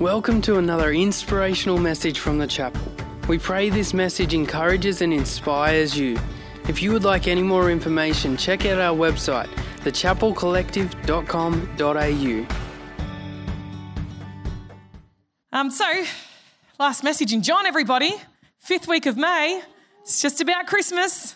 Welcome to another inspirational message from the chapel. We pray this message encourages and inspires you. If you would like any more information, check out our website, thechapelcollective.com.au. Um, so, last message in John, everybody. Fifth week of May. It's just about Christmas.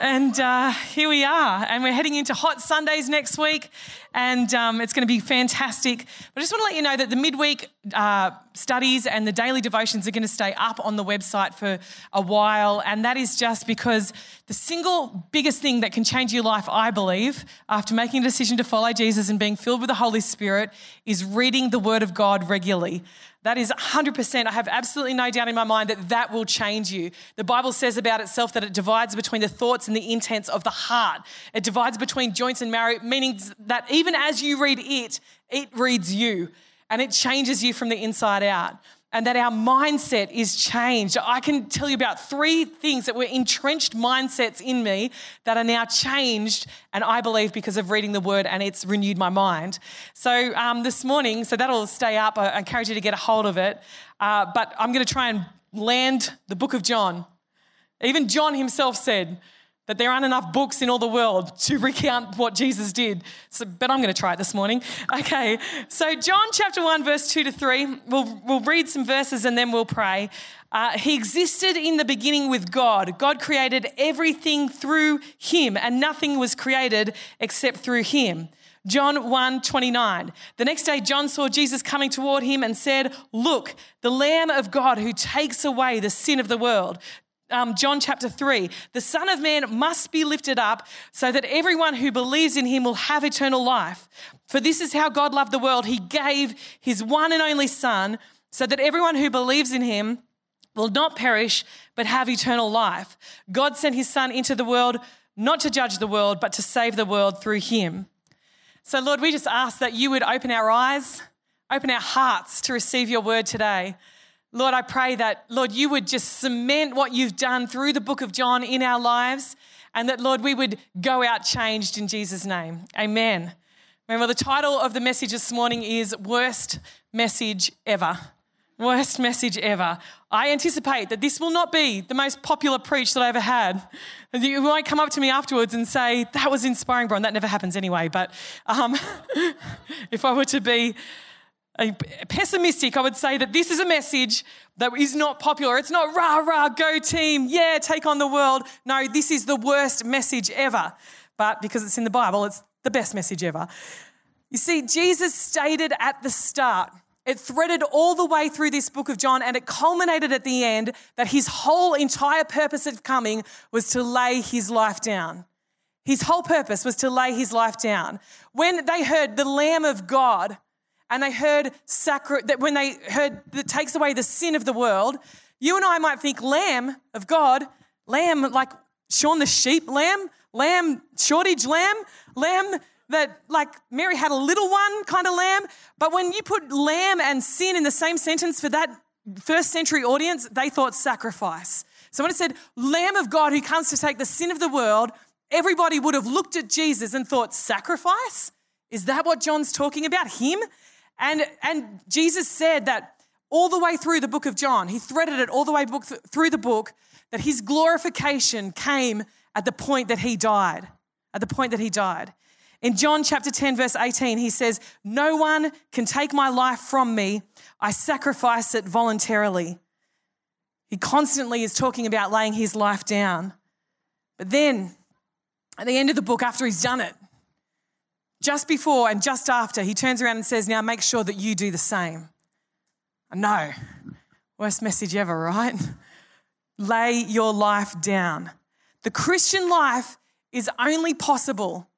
And uh, here we are. And we're heading into Hot Sundays next week. And um, it's going to be fantastic. But I just want to let you know that the midweek uh, studies and the daily devotions are going to stay up on the website for a while. And that is just because the single biggest thing that can change your life, I believe, after making a decision to follow Jesus and being filled with the Holy Spirit, is reading the Word of God regularly. That is 100%. I have absolutely no doubt in my mind that that will change you. The Bible says about itself that it divides between the thoughts and the intents of the heart. It divides between joints and marrow, meaning that even as you read it, it reads you and it changes you from the inside out and that our mindset is changed. I can tell you about three things that were entrenched mindsets in me that are now changed, and I believe because of reading the word and it's renewed my mind. So um, this morning, so that'll stay up. I encourage you to get a hold of it. Uh, but I'm going to try and land the book of John. Even John himself said, that there aren't enough books in all the world to recount what Jesus did. So, but I'm going to try it this morning. Okay, so John chapter 1, verse 2 to 3, we'll, we'll read some verses and then we'll pray. Uh, he existed in the beginning with God. God created everything through him, and nothing was created except through him. John 1 29. The next day, John saw Jesus coming toward him and said, Look, the Lamb of God who takes away the sin of the world um, John chapter 3. The Son of Man must be lifted up so that everyone who believes in him will have eternal life. For this is how God loved the world. He gave his one and only Son so that everyone who believes in him will not perish but have eternal life. God sent his Son into the world not to judge the world, but to save the world through him. So, Lord, we just ask that you would open our eyes, open our hearts to receive your word today. Lord, I pray that, Lord, you would just cement what you've done through the book of John in our lives, and that, Lord, we would go out changed in Jesus' name. Amen. Remember, the title of the message this morning is Worst Message Ever. Worst message ever. I anticipate that this will not be the most popular preach that I ever had. You might come up to me afterwards and say, That was inspiring, Bron. That never happens anyway. But um, if I were to be pessimistic, I would say that this is a message that is not popular. It's not rah, rah, go team, yeah, take on the world. No, this is the worst message ever. But because it's in the Bible, it's the best message ever. You see, Jesus stated at the start, it threaded all the way through this book of John and it culminated at the end that his whole entire purpose of coming was to lay his life down. His whole purpose was to lay his life down. When they heard the Lamb of God, and they heard sacri- that when they heard that takes away the sin of the world, you and I might think lamb of God, lamb like Shaun the sheep lamb, lamb shortage lamb, lamb that like Mary had a little one kind of lamb. But when you put lamb and sin in the same sentence for that first century audience, they thought sacrifice. So when it said Lamb of God who comes to take the sin of the world, everybody would have looked at Jesus and thought, sacrifice? Is that what John's talking about? Him? And, and Jesus said that all the way through the book of John, he threaded it all the way book, through the book, that his glorification came at the point that he died. At the point that he died. In John chapter 10, verse 18, he says, No one can take my life from me. I sacrifice it voluntarily. He constantly is talking about laying his life down. But then, at the end of the book, after he's done it, just before and just after, he turns around and says, Now make sure that you do the same. I know. Worst message ever, right? Lay your life down. The Christian life is only possible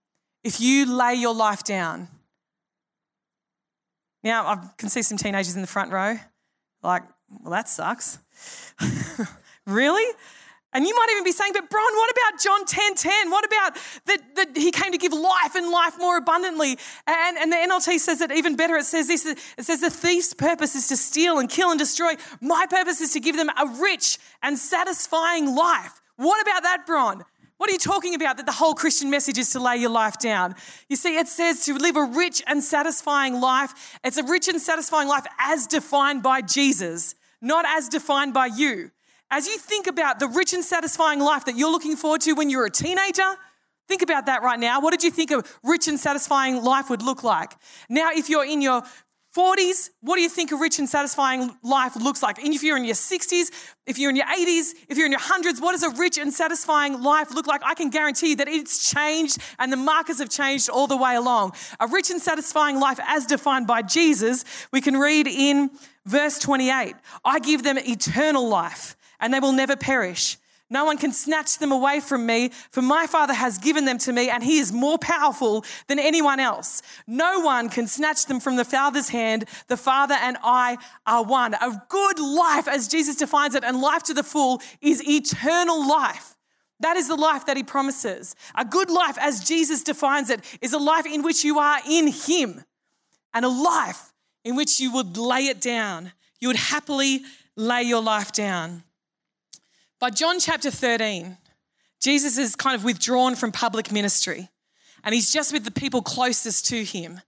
if you lay your life down. Now, I can see some teenagers in the front row, like, well, that sucks. really? And you might even be saying, but Bron, what about John 10 10? What about that, he came to give life and life more abundantly? And, and the NLT says it even better. It says this it says, the thief's purpose is to steal and kill and destroy. My purpose is to give them a rich and satisfying life. What about that, Bron? What are you talking about that the whole Christian message is to lay your life down? You see, it says to live a rich and satisfying life. It's a rich and satisfying life as defined by Jesus, not as defined by you. As you think about the rich and satisfying life that you're looking forward to when you're a teenager, think about that right now. What did you think a rich and satisfying life would look like? Now, if you're in your 40s, what do you think a rich and satisfying life looks like? And if you're in your 60s, if you're in your 80s, if you're in your hundreds, what does a rich and satisfying life look like? I can guarantee you that it's changed and the markers have changed all the way along. A rich and satisfying life, as defined by Jesus, we can read in verse 28 I give them eternal life and they will never perish. No one can snatch them away from me, for my Father has given them to me, and He is more powerful than anyone else. No one can snatch them from the Father's hand. The Father and I are one. A good life, as Jesus defines it, and life to the full, is eternal life. That is the life that He promises. A good life, as Jesus defines it, is a life in which you are in Him, and a life in which you would lay it down. You would happily lay your life down. By John chapter 13, Jesus is kind of withdrawn from public ministry and he's just with the people closest to him.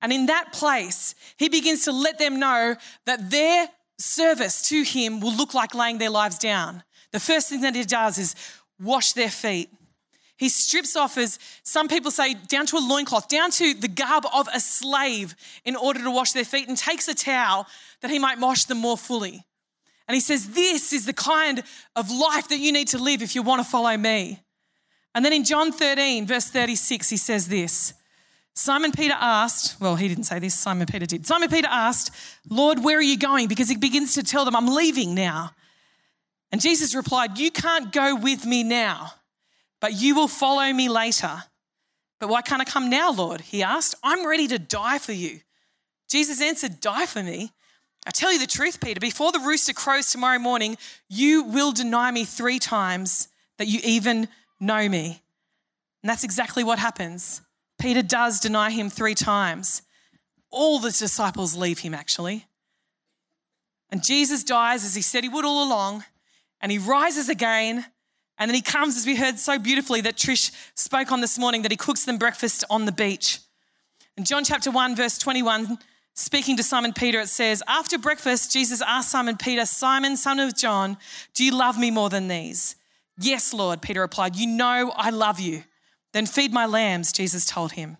And in that place, he begins to let them know that their service to him will look like laying their lives down. The first thing that he does is wash their feet. He strips off, as some people say, down to a loincloth, down to the garb of a slave in order to wash their feet, and takes a towel that he might wash them more fully. And he says, This is the kind of life that you need to live if you want to follow me. And then in John 13, verse 36, he says this Simon Peter asked, well, he didn't say this, Simon Peter did. Simon Peter asked, Lord, where are you going? Because he begins to tell them, I'm leaving now. And Jesus replied, You can't go with me now, but you will follow me later. But why can't I come now, Lord? He asked. I'm ready to die for you. Jesus answered, Die for me. I tell you the truth, Peter, before the rooster crows tomorrow morning, you will deny me three times that you even know me. And that's exactly what happens. Peter does deny him three times. All the disciples leave him, actually. And Jesus dies as he said he would all along, and he rises again. And then he comes, as we heard so beautifully that Trish spoke on this morning, that he cooks them breakfast on the beach. In John chapter 1, verse 21, Speaking to Simon Peter, it says, After breakfast, Jesus asked Simon Peter, Simon, son of John, do you love me more than these? Yes, Lord, Peter replied, You know I love you. Then feed my lambs, Jesus told him.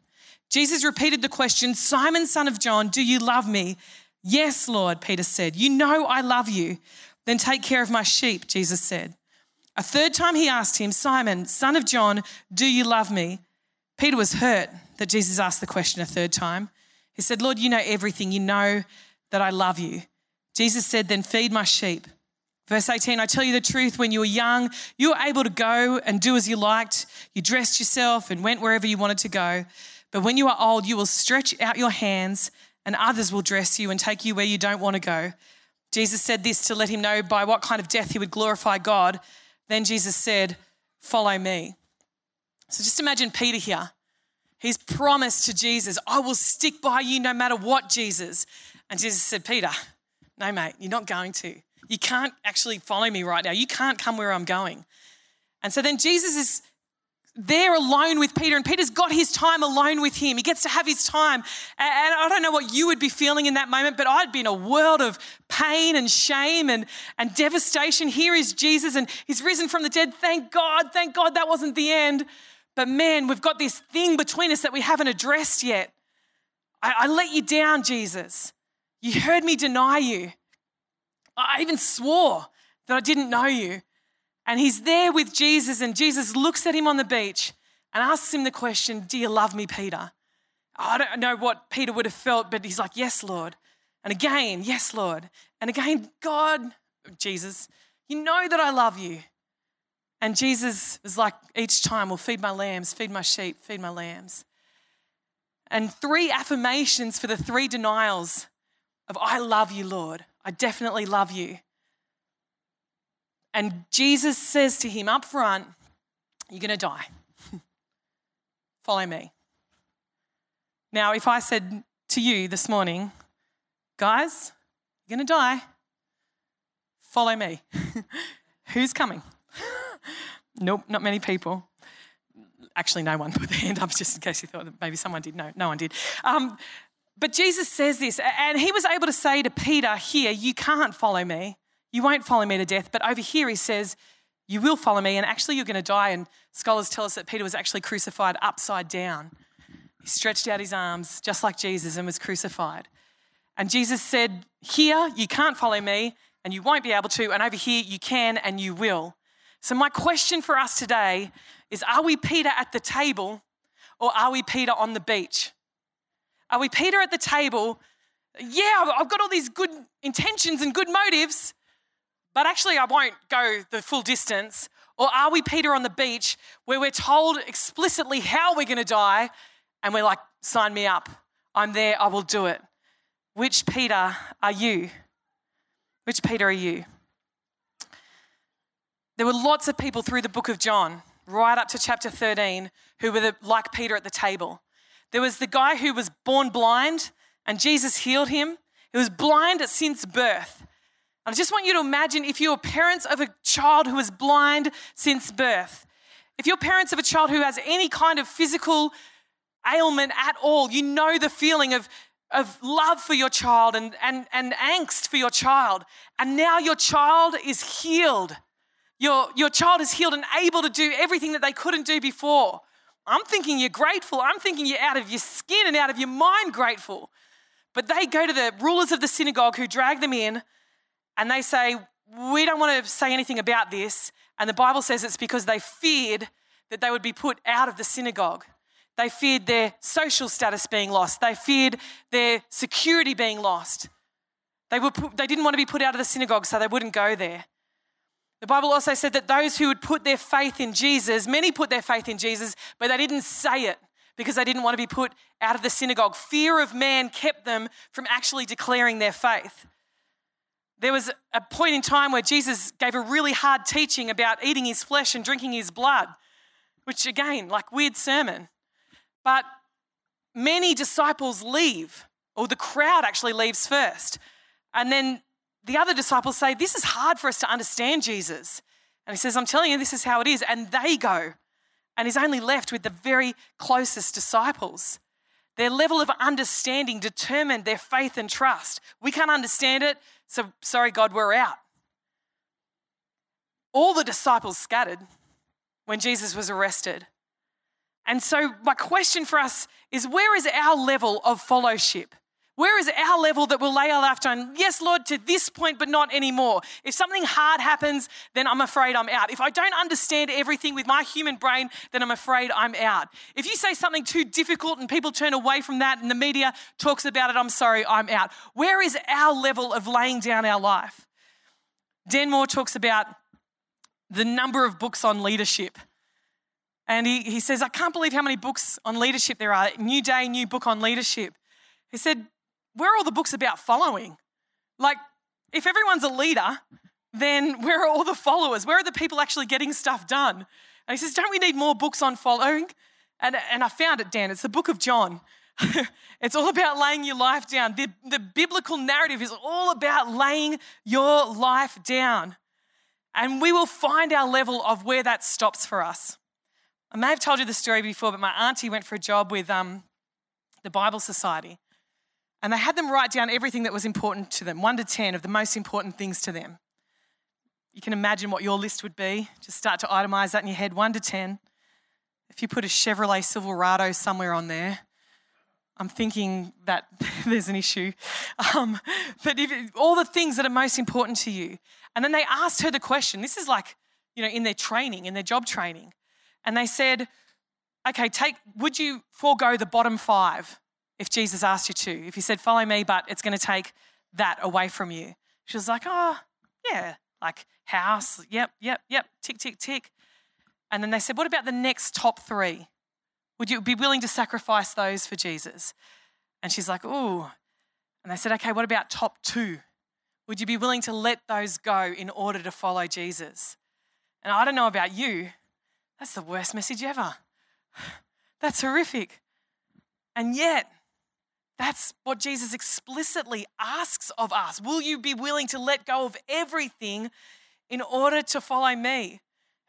Jesus repeated the question, Simon, son of John, do you love me? Yes, Lord, Peter said, You know I love you. Then take care of my sheep, Jesus said. A third time he asked him, Simon, son of John, do you love me? Peter was hurt that Jesus asked the question a third time. He said, Lord, you know everything. You know that I love you. Jesus said, Then feed my sheep. Verse 18, I tell you the truth, when you were young, you were able to go and do as you liked. You dressed yourself and went wherever you wanted to go. But when you are old, you will stretch out your hands, and others will dress you and take you where you don't want to go. Jesus said this to let him know by what kind of death he would glorify God. Then Jesus said, Follow me. So just imagine Peter here. He's promised to Jesus, I will stick by you no matter what, Jesus. And Jesus said, Peter, no, mate, you're not going to. You can't actually follow me right now. You can't come where I'm going. And so then Jesus is there alone with Peter, and Peter's got his time alone with him. He gets to have his time. And I don't know what you would be feeling in that moment, but I'd be in a world of pain and shame and, and devastation. Here is Jesus, and he's risen from the dead. Thank God, thank God that wasn't the end. But man, we've got this thing between us that we haven't addressed yet. I, I let you down, Jesus. You heard me deny you. I even swore that I didn't know you. And he's there with Jesus, and Jesus looks at him on the beach and asks him the question Do you love me, Peter? I don't know what Peter would have felt, but he's like, Yes, Lord. And again, Yes, Lord. And again, God, Jesus, you know that I love you. And Jesus was like, each time, will feed my lambs, feed my sheep, feed my lambs. And three affirmations for the three denials of, I love you, Lord. I definitely love you. And Jesus says to him up front, You're going to die. Follow me. Now, if I said to you this morning, Guys, you're going to die, follow me. Who's coming? Nope, not many people. Actually, no one put their hand up just in case you thought that maybe someone did. No, no one did. Um, but Jesus says this, and he was able to say to Peter, Here, you can't follow me. You won't follow me to death. But over here, he says, You will follow me, and actually, you're going to die. And scholars tell us that Peter was actually crucified upside down. He stretched out his arms, just like Jesus, and was crucified. And Jesus said, Here, you can't follow me, and you won't be able to. And over here, you can and you will. So, my question for us today is Are we Peter at the table, or are we Peter on the beach? Are we Peter at the table? Yeah, I've got all these good intentions and good motives, but actually, I won't go the full distance. Or are we Peter on the beach where we're told explicitly how we're going to die and we're like, sign me up. I'm there, I will do it. Which Peter are you? Which Peter are you? There were lots of people through the book of John, right up to chapter 13, who were the, like Peter at the table. There was the guy who was born blind, and Jesus healed him. He was blind since birth. I just want you to imagine if you're parents of a child who is blind since birth. If you're parents of a child who has any kind of physical ailment at all, you know the feeling of, of love for your child and, and, and angst for your child. And now your child is healed. Your, your child is healed and able to do everything that they couldn't do before. I'm thinking you're grateful. I'm thinking you're out of your skin and out of your mind grateful. But they go to the rulers of the synagogue who drag them in and they say, We don't want to say anything about this. And the Bible says it's because they feared that they would be put out of the synagogue. They feared their social status being lost. They feared their security being lost. They, were put, they didn't want to be put out of the synagogue, so they wouldn't go there. The Bible also said that those who would put their faith in Jesus, many put their faith in Jesus, but they didn't say it because they didn't want to be put out of the synagogue. Fear of man kept them from actually declaring their faith. There was a point in time where Jesus gave a really hard teaching about eating his flesh and drinking his blood, which again, like weird sermon. But many disciples leave, or the crowd actually leaves first. And then the other disciples say, This is hard for us to understand, Jesus. And he says, I'm telling you, this is how it is. And they go. And he's only left with the very closest disciples. Their level of understanding determined their faith and trust. We can't understand it, so sorry, God, we're out. All the disciples scattered when Jesus was arrested. And so, my question for us is where is our level of fellowship? Where is our level that we'll lay our life down? Yes, Lord, to this point, but not anymore. If something hard happens, then I'm afraid I'm out. If I don't understand everything with my human brain, then I'm afraid I'm out. If you say something too difficult and people turn away from that and the media talks about it, I'm sorry, I'm out. Where is our level of laying down our life? Dan Moore talks about the number of books on leadership. And he, he says, I can't believe how many books on leadership there are. New day, new book on leadership. He said, where are all the books about following? Like, if everyone's a leader, then where are all the followers? Where are the people actually getting stuff done? And he says, Don't we need more books on following? And, and I found it, Dan. It's the book of John. it's all about laying your life down. The, the biblical narrative is all about laying your life down. And we will find our level of where that stops for us. I may have told you the story before, but my auntie went for a job with um, the Bible Society. And they had them write down everything that was important to them, one to 10 of the most important things to them. You can imagine what your list would be. Just start to itemize that in your head, one to 10. If you put a Chevrolet Silverado somewhere on there, I'm thinking that there's an issue. Um, but all the things that are most important to you. And then they asked her the question this is like, you know, in their training, in their job training. And they said, okay, take, would you forego the bottom five? If Jesus asked you to. If he said, Follow me, but it's going to take that away from you. She was like, Oh, yeah, like house, yep, yep, yep, tick, tick, tick. And then they said, What about the next top three? Would you be willing to sacrifice those for Jesus? And she's like, Ooh. And they said, Okay, what about top two? Would you be willing to let those go in order to follow Jesus? And I don't know about you, that's the worst message ever. That's horrific. And yet, that's what Jesus explicitly asks of us. Will you be willing to let go of everything in order to follow me?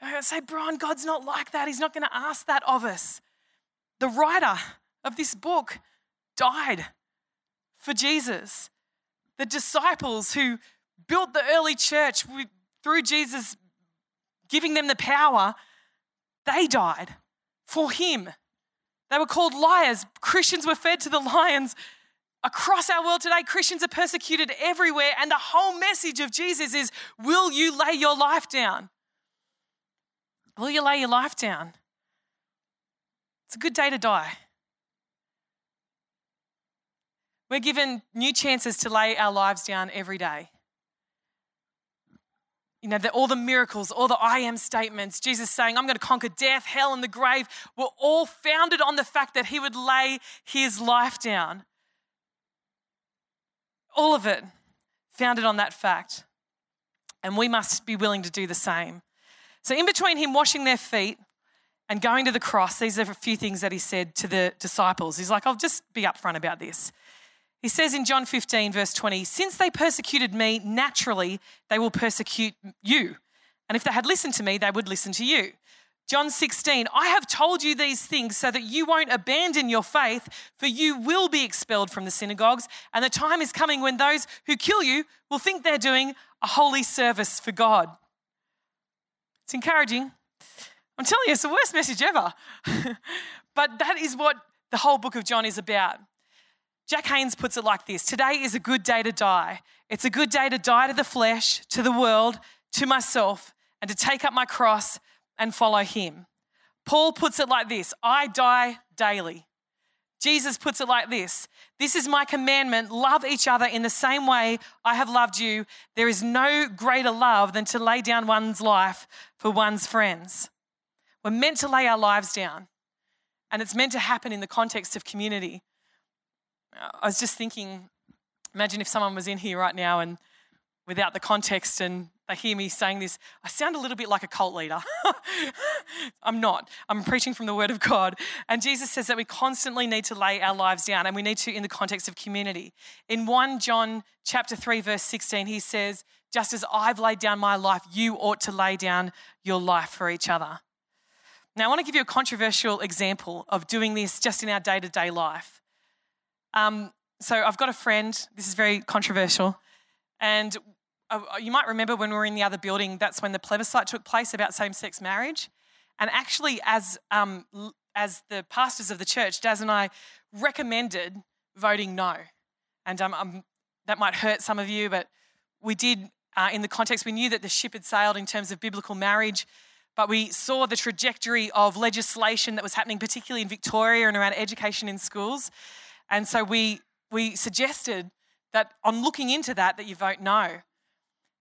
I say, Brian, God's not like that. He's not going to ask that of us. The writer of this book died for Jesus. The disciples who built the early church through Jesus giving them the power, they died for him. They were called liars. Christians were fed to the lions. Across our world today, Christians are persecuted everywhere, and the whole message of Jesus is Will you lay your life down? Will you lay your life down? It's a good day to die. We're given new chances to lay our lives down every day. You know, the, all the miracles, all the I am statements, Jesus saying, I'm going to conquer death, hell, and the grave, were all founded on the fact that he would lay his life down. All of it founded on that fact. And we must be willing to do the same. So, in between him washing their feet and going to the cross, these are a few things that he said to the disciples. He's like, I'll just be upfront about this. He says in John 15, verse 20, Since they persecuted me, naturally they will persecute you. And if they had listened to me, they would listen to you. John 16, I have told you these things so that you won't abandon your faith, for you will be expelled from the synagogues, and the time is coming when those who kill you will think they're doing a holy service for God. It's encouraging. I'm telling you, it's the worst message ever. but that is what the whole book of John is about. Jack Haynes puts it like this Today is a good day to die. It's a good day to die to the flesh, to the world, to myself, and to take up my cross and follow him. Paul puts it like this I die daily. Jesus puts it like this This is my commandment love each other in the same way I have loved you. There is no greater love than to lay down one's life for one's friends. We're meant to lay our lives down, and it's meant to happen in the context of community. I was just thinking, imagine if someone was in here right now and without the context and they hear me saying this, I sound a little bit like a cult leader. I'm not. I'm preaching from the Word of God. And Jesus says that we constantly need to lay our lives down and we need to in the context of community. In 1 John chapter 3, verse 16, he says, Just as I've laid down my life, you ought to lay down your life for each other. Now, I want to give you a controversial example of doing this just in our day to day life. Um, so I've got a friend, this is very controversial, and uh, you might remember when we were in the other building, that's when the plebiscite took place about same sex marriage. And actually, as, um, as the pastors of the church, Daz and I recommended voting no. And um, um, that might hurt some of you, but we did, uh, in the context, we knew that the ship had sailed in terms of biblical marriage, but we saw the trajectory of legislation that was happening, particularly in Victoria and around education in schools. And so we, we suggested that on looking into that, that you vote no.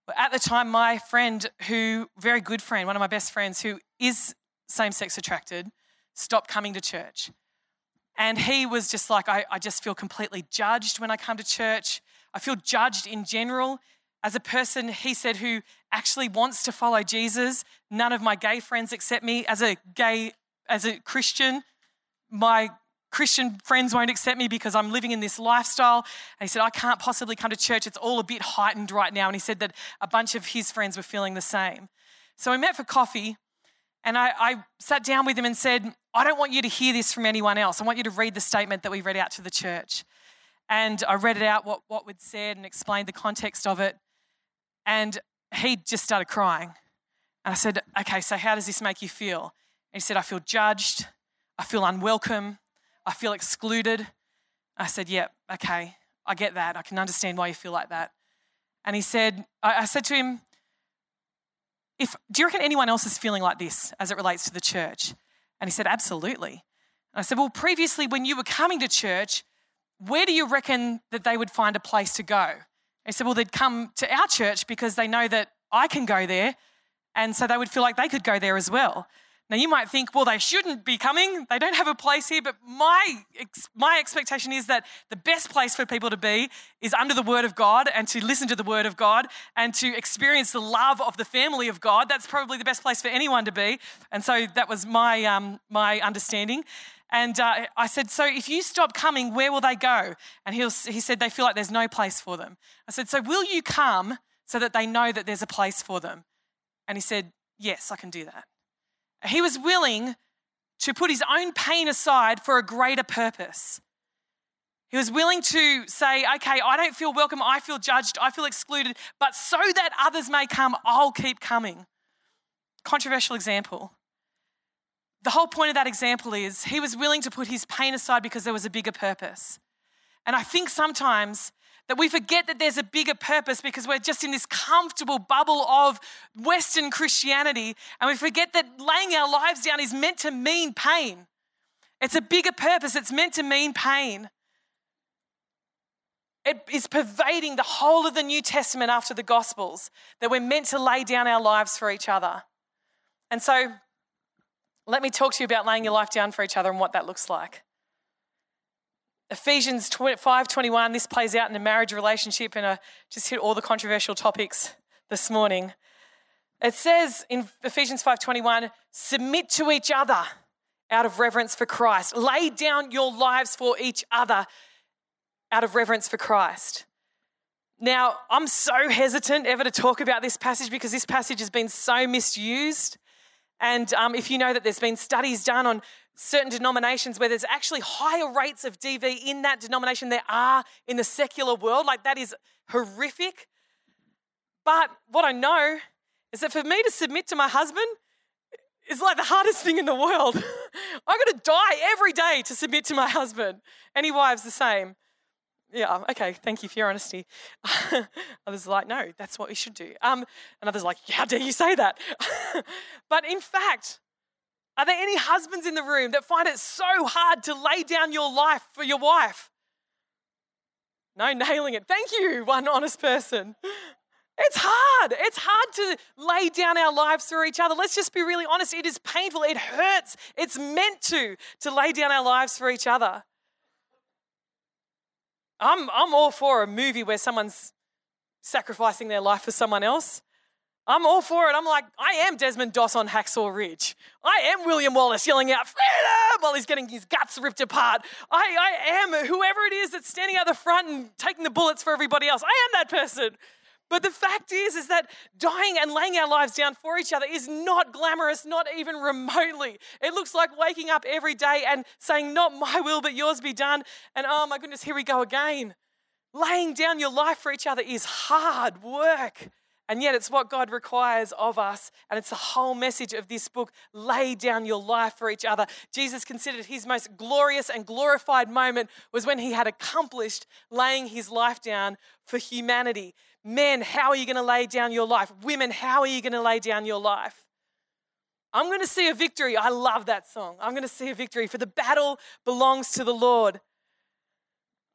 But at the time, my friend, who, very good friend, one of my best friends, who is same sex attracted, stopped coming to church. And he was just like, I, I just feel completely judged when I come to church. I feel judged in general. As a person, he said, who actually wants to follow Jesus, none of my gay friends accept me. As a gay, as a Christian, my Christian friends won't accept me because I'm living in this lifestyle. And he said, I can't possibly come to church. It's all a bit heightened right now. And he said that a bunch of his friends were feeling the same. So we met for coffee, and I, I sat down with him and said, I don't want you to hear this from anyone else. I want you to read the statement that we read out to the church. And I read it out, what, what we'd said, and explained the context of it. And he just started crying. And I said, Okay, so how does this make you feel? And he said, I feel judged. I feel unwelcome. I feel excluded. I said, yeah, okay, I get that. I can understand why you feel like that. And he said, I, I said to him, if, Do you reckon anyone else is feeling like this as it relates to the church? And he said, Absolutely. And I said, Well, previously, when you were coming to church, where do you reckon that they would find a place to go? And he said, Well, they'd come to our church because they know that I can go there. And so they would feel like they could go there as well. Now, you might think, well, they shouldn't be coming. They don't have a place here. But my, my expectation is that the best place for people to be is under the Word of God and to listen to the Word of God and to experience the love of the family of God. That's probably the best place for anyone to be. And so that was my, um, my understanding. And uh, I said, So if you stop coming, where will they go? And he, he said, They feel like there's no place for them. I said, So will you come so that they know that there's a place for them? And he said, Yes, I can do that. He was willing to put his own pain aside for a greater purpose. He was willing to say, okay, I don't feel welcome, I feel judged, I feel excluded, but so that others may come, I'll keep coming. Controversial example. The whole point of that example is he was willing to put his pain aside because there was a bigger purpose. And I think sometimes that we forget that there's a bigger purpose because we're just in this comfortable bubble of Western Christianity. And we forget that laying our lives down is meant to mean pain. It's a bigger purpose, it's meant to mean pain. It is pervading the whole of the New Testament after the Gospels that we're meant to lay down our lives for each other. And so, let me talk to you about laying your life down for each other and what that looks like. Ephesians 5:21 this plays out in a marriage relationship and I just hit all the controversial topics this morning. It says in Ephesians 5:21 submit to each other out of reverence for Christ. Lay down your lives for each other out of reverence for Christ. Now, I'm so hesitant ever to talk about this passage because this passage has been so misused. And um, if you know that there's been studies done on certain denominations where there's actually higher rates of DV in that denomination there are in the secular world, like that is horrific. But what I know is that for me to submit to my husband is like the hardest thing in the world. I'm going to die every day to submit to my husband. Any wives the same? Yeah, okay, thank you for your honesty. others are like, no, that's what we should do. Um, and others are like, how dare you say that? but in fact, are there any husbands in the room that find it so hard to lay down your life for your wife? No, nailing it. Thank you, one honest person. It's hard. It's hard to lay down our lives for each other. Let's just be really honest. It is painful. It hurts. It's meant to, to lay down our lives for each other. I'm, I'm all for a movie where someone's sacrificing their life for someone else. I'm all for it. I'm like, I am Desmond Doss on Hacksaw Ridge. I am William Wallace yelling out, freedom, while he's getting his guts ripped apart. I, I am whoever it is that's standing out the front and taking the bullets for everybody else. I am that person. But the fact is, is that dying and laying our lives down for each other is not glamorous, not even remotely. It looks like waking up every day and saying, Not my will, but yours be done. And oh my goodness, here we go again. Laying down your life for each other is hard work. And yet, it's what God requires of us. And it's the whole message of this book lay down your life for each other. Jesus considered his most glorious and glorified moment was when he had accomplished laying his life down for humanity. Men, how are you going to lay down your life? Women, how are you going to lay down your life? I'm going to see a victory. I love that song. I'm going to see a victory, for the battle belongs to the Lord.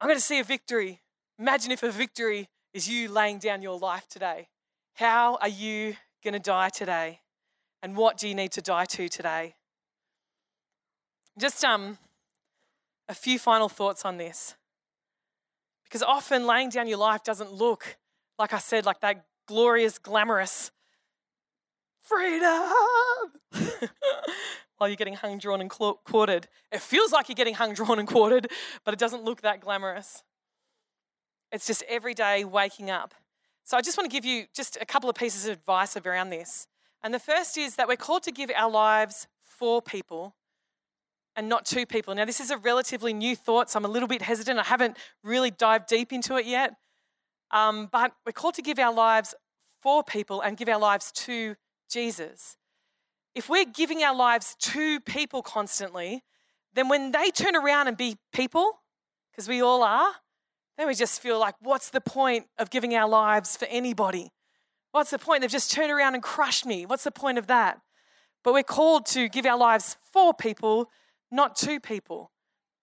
I'm going to see a victory. Imagine if a victory is you laying down your life today. How are you going to die today? And what do you need to die to today? Just um, a few final thoughts on this. Because often laying down your life doesn't look, like I said, like that glorious, glamorous freedom while you're getting hung, drawn, and quartered. It feels like you're getting hung, drawn, and quartered, but it doesn't look that glamorous. It's just every day waking up so I just want to give you just a couple of pieces of advice around this. And the first is that we're called to give our lives for people and not to people. Now, this is a relatively new thought, so I'm a little bit hesitant. I haven't really dived deep into it yet. Um, but we're called to give our lives for people and give our lives to Jesus. If we're giving our lives to people constantly, then when they turn around and be people, because we all are, then we just feel like, what's the point of giving our lives for anybody? What's the point? They've just turned around and crushed me. What's the point of that? But we're called to give our lives for people, not to people.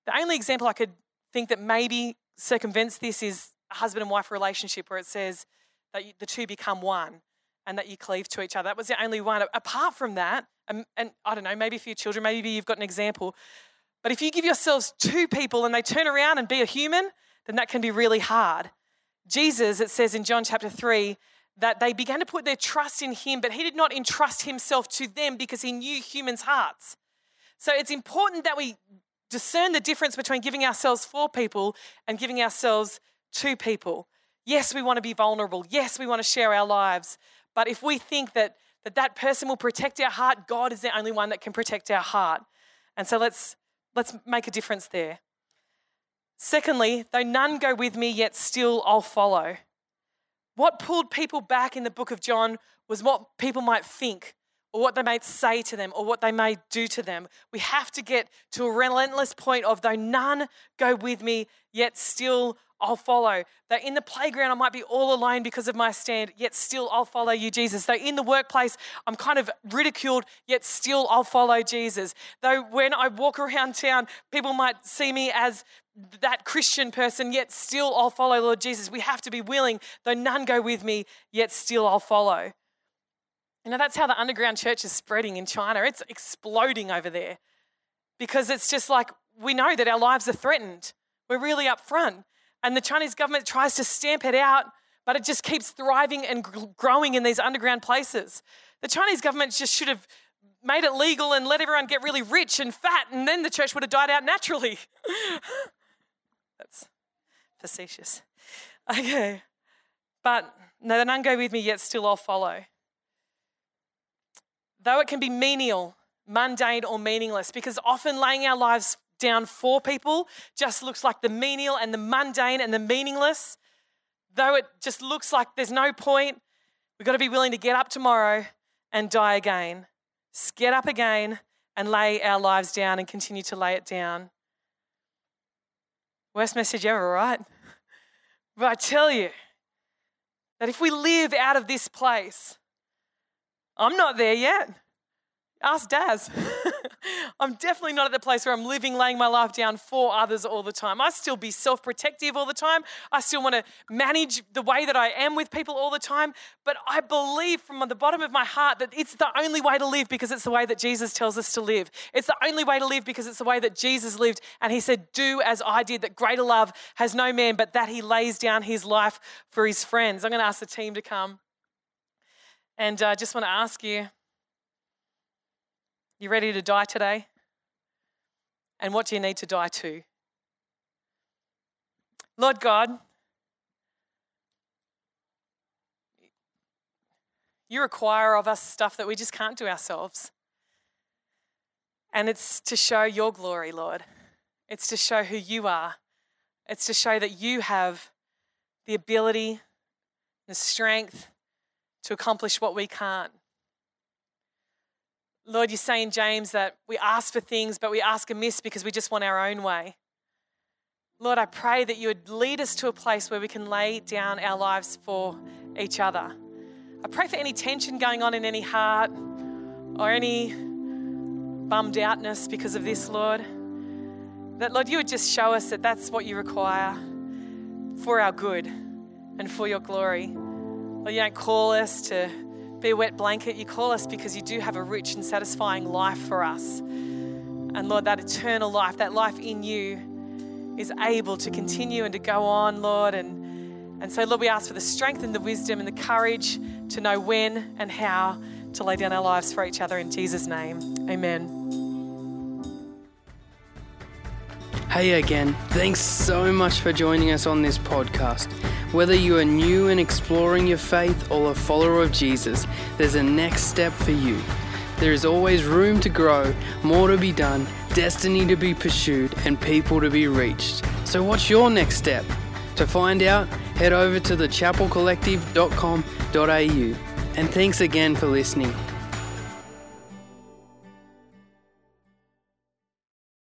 The only example I could think that maybe circumvents this is a husband and wife relationship where it says that the two become one and that you cleave to each other. That was the only one. Apart from that, and, and I don't know, maybe for your children, maybe you've got an example. But if you give yourselves to people and they turn around and be a human, then that can be really hard. Jesus, it says in John chapter 3, that they began to put their trust in him, but he did not entrust himself to them because he knew humans' hearts. So it's important that we discern the difference between giving ourselves for people and giving ourselves to people. Yes, we want to be vulnerable. Yes, we want to share our lives. But if we think that that that person will protect our heart, God is the only one that can protect our heart. And so let's let's make a difference there. Secondly, though none go with me, yet still I'll follow. What pulled people back in the book of John was what people might think, or what they might say to them, or what they may do to them. We have to get to a relentless point of, though none go with me, yet still I'll follow. Though in the playground I might be all alone because of my stand, yet still I'll follow you, Jesus. Though in the workplace I'm kind of ridiculed, yet still I'll follow Jesus. Though when I walk around town, people might see me as that Christian person, yet still I'll follow Lord Jesus. We have to be willing, though none go with me, yet still I'll follow. You know, that's how the underground church is spreading in China. It's exploding over there because it's just like we know that our lives are threatened. We're really upfront. And the Chinese government tries to stamp it out, but it just keeps thriving and growing in these underground places. The Chinese government just should have made it legal and let everyone get really rich and fat, and then the church would have died out naturally. That's facetious. Okay. But no, the none go with me, yet still I'll follow. Though it can be menial, mundane, or meaningless, because often laying our lives down for people just looks like the menial and the mundane and the meaningless. Though it just looks like there's no point, we've got to be willing to get up tomorrow and die again. Get up again and lay our lives down and continue to lay it down. Worst message ever, right? But I tell you that if we live out of this place, I'm not there yet. Ask Daz. I'm definitely not at the place where I'm living, laying my life down for others all the time. I still be self protective all the time. I still want to manage the way that I am with people all the time. But I believe from the bottom of my heart that it's the only way to live because it's the way that Jesus tells us to live. It's the only way to live because it's the way that Jesus lived. And he said, Do as I did, that greater love has no man, but that he lays down his life for his friends. I'm going to ask the team to come. And I uh, just want to ask you you ready to die today? And what do you need to die to? Lord God, you require of us stuff that we just can't do ourselves. And it's to show your glory, Lord. It's to show who you are. It's to show that you have the ability, the strength to accomplish what we can't. Lord, you say in James that we ask for things, but we ask amiss because we just want our own way. Lord, I pray that you would lead us to a place where we can lay down our lives for each other. I pray for any tension going on in any heart or any bummed outness because of this, Lord. That, Lord, you would just show us that that's what you require for our good and for your glory. Lord, you don't call us to be a wet blanket. You call us because you do have a rich and satisfying life for us. And Lord, that eternal life, that life in you, is able to continue and to go on, Lord. And, and so, Lord, we ask for the strength and the wisdom and the courage to know when and how to lay down our lives for each other in Jesus' name. Amen. Hey again, thanks so much for joining us on this podcast. Whether you are new and exploring your faith or a follower of Jesus, there's a next step for you. There is always room to grow, more to be done, destiny to be pursued, and people to be reached. So, what's your next step? To find out, head over to thechapelcollective.com.au. And thanks again for listening.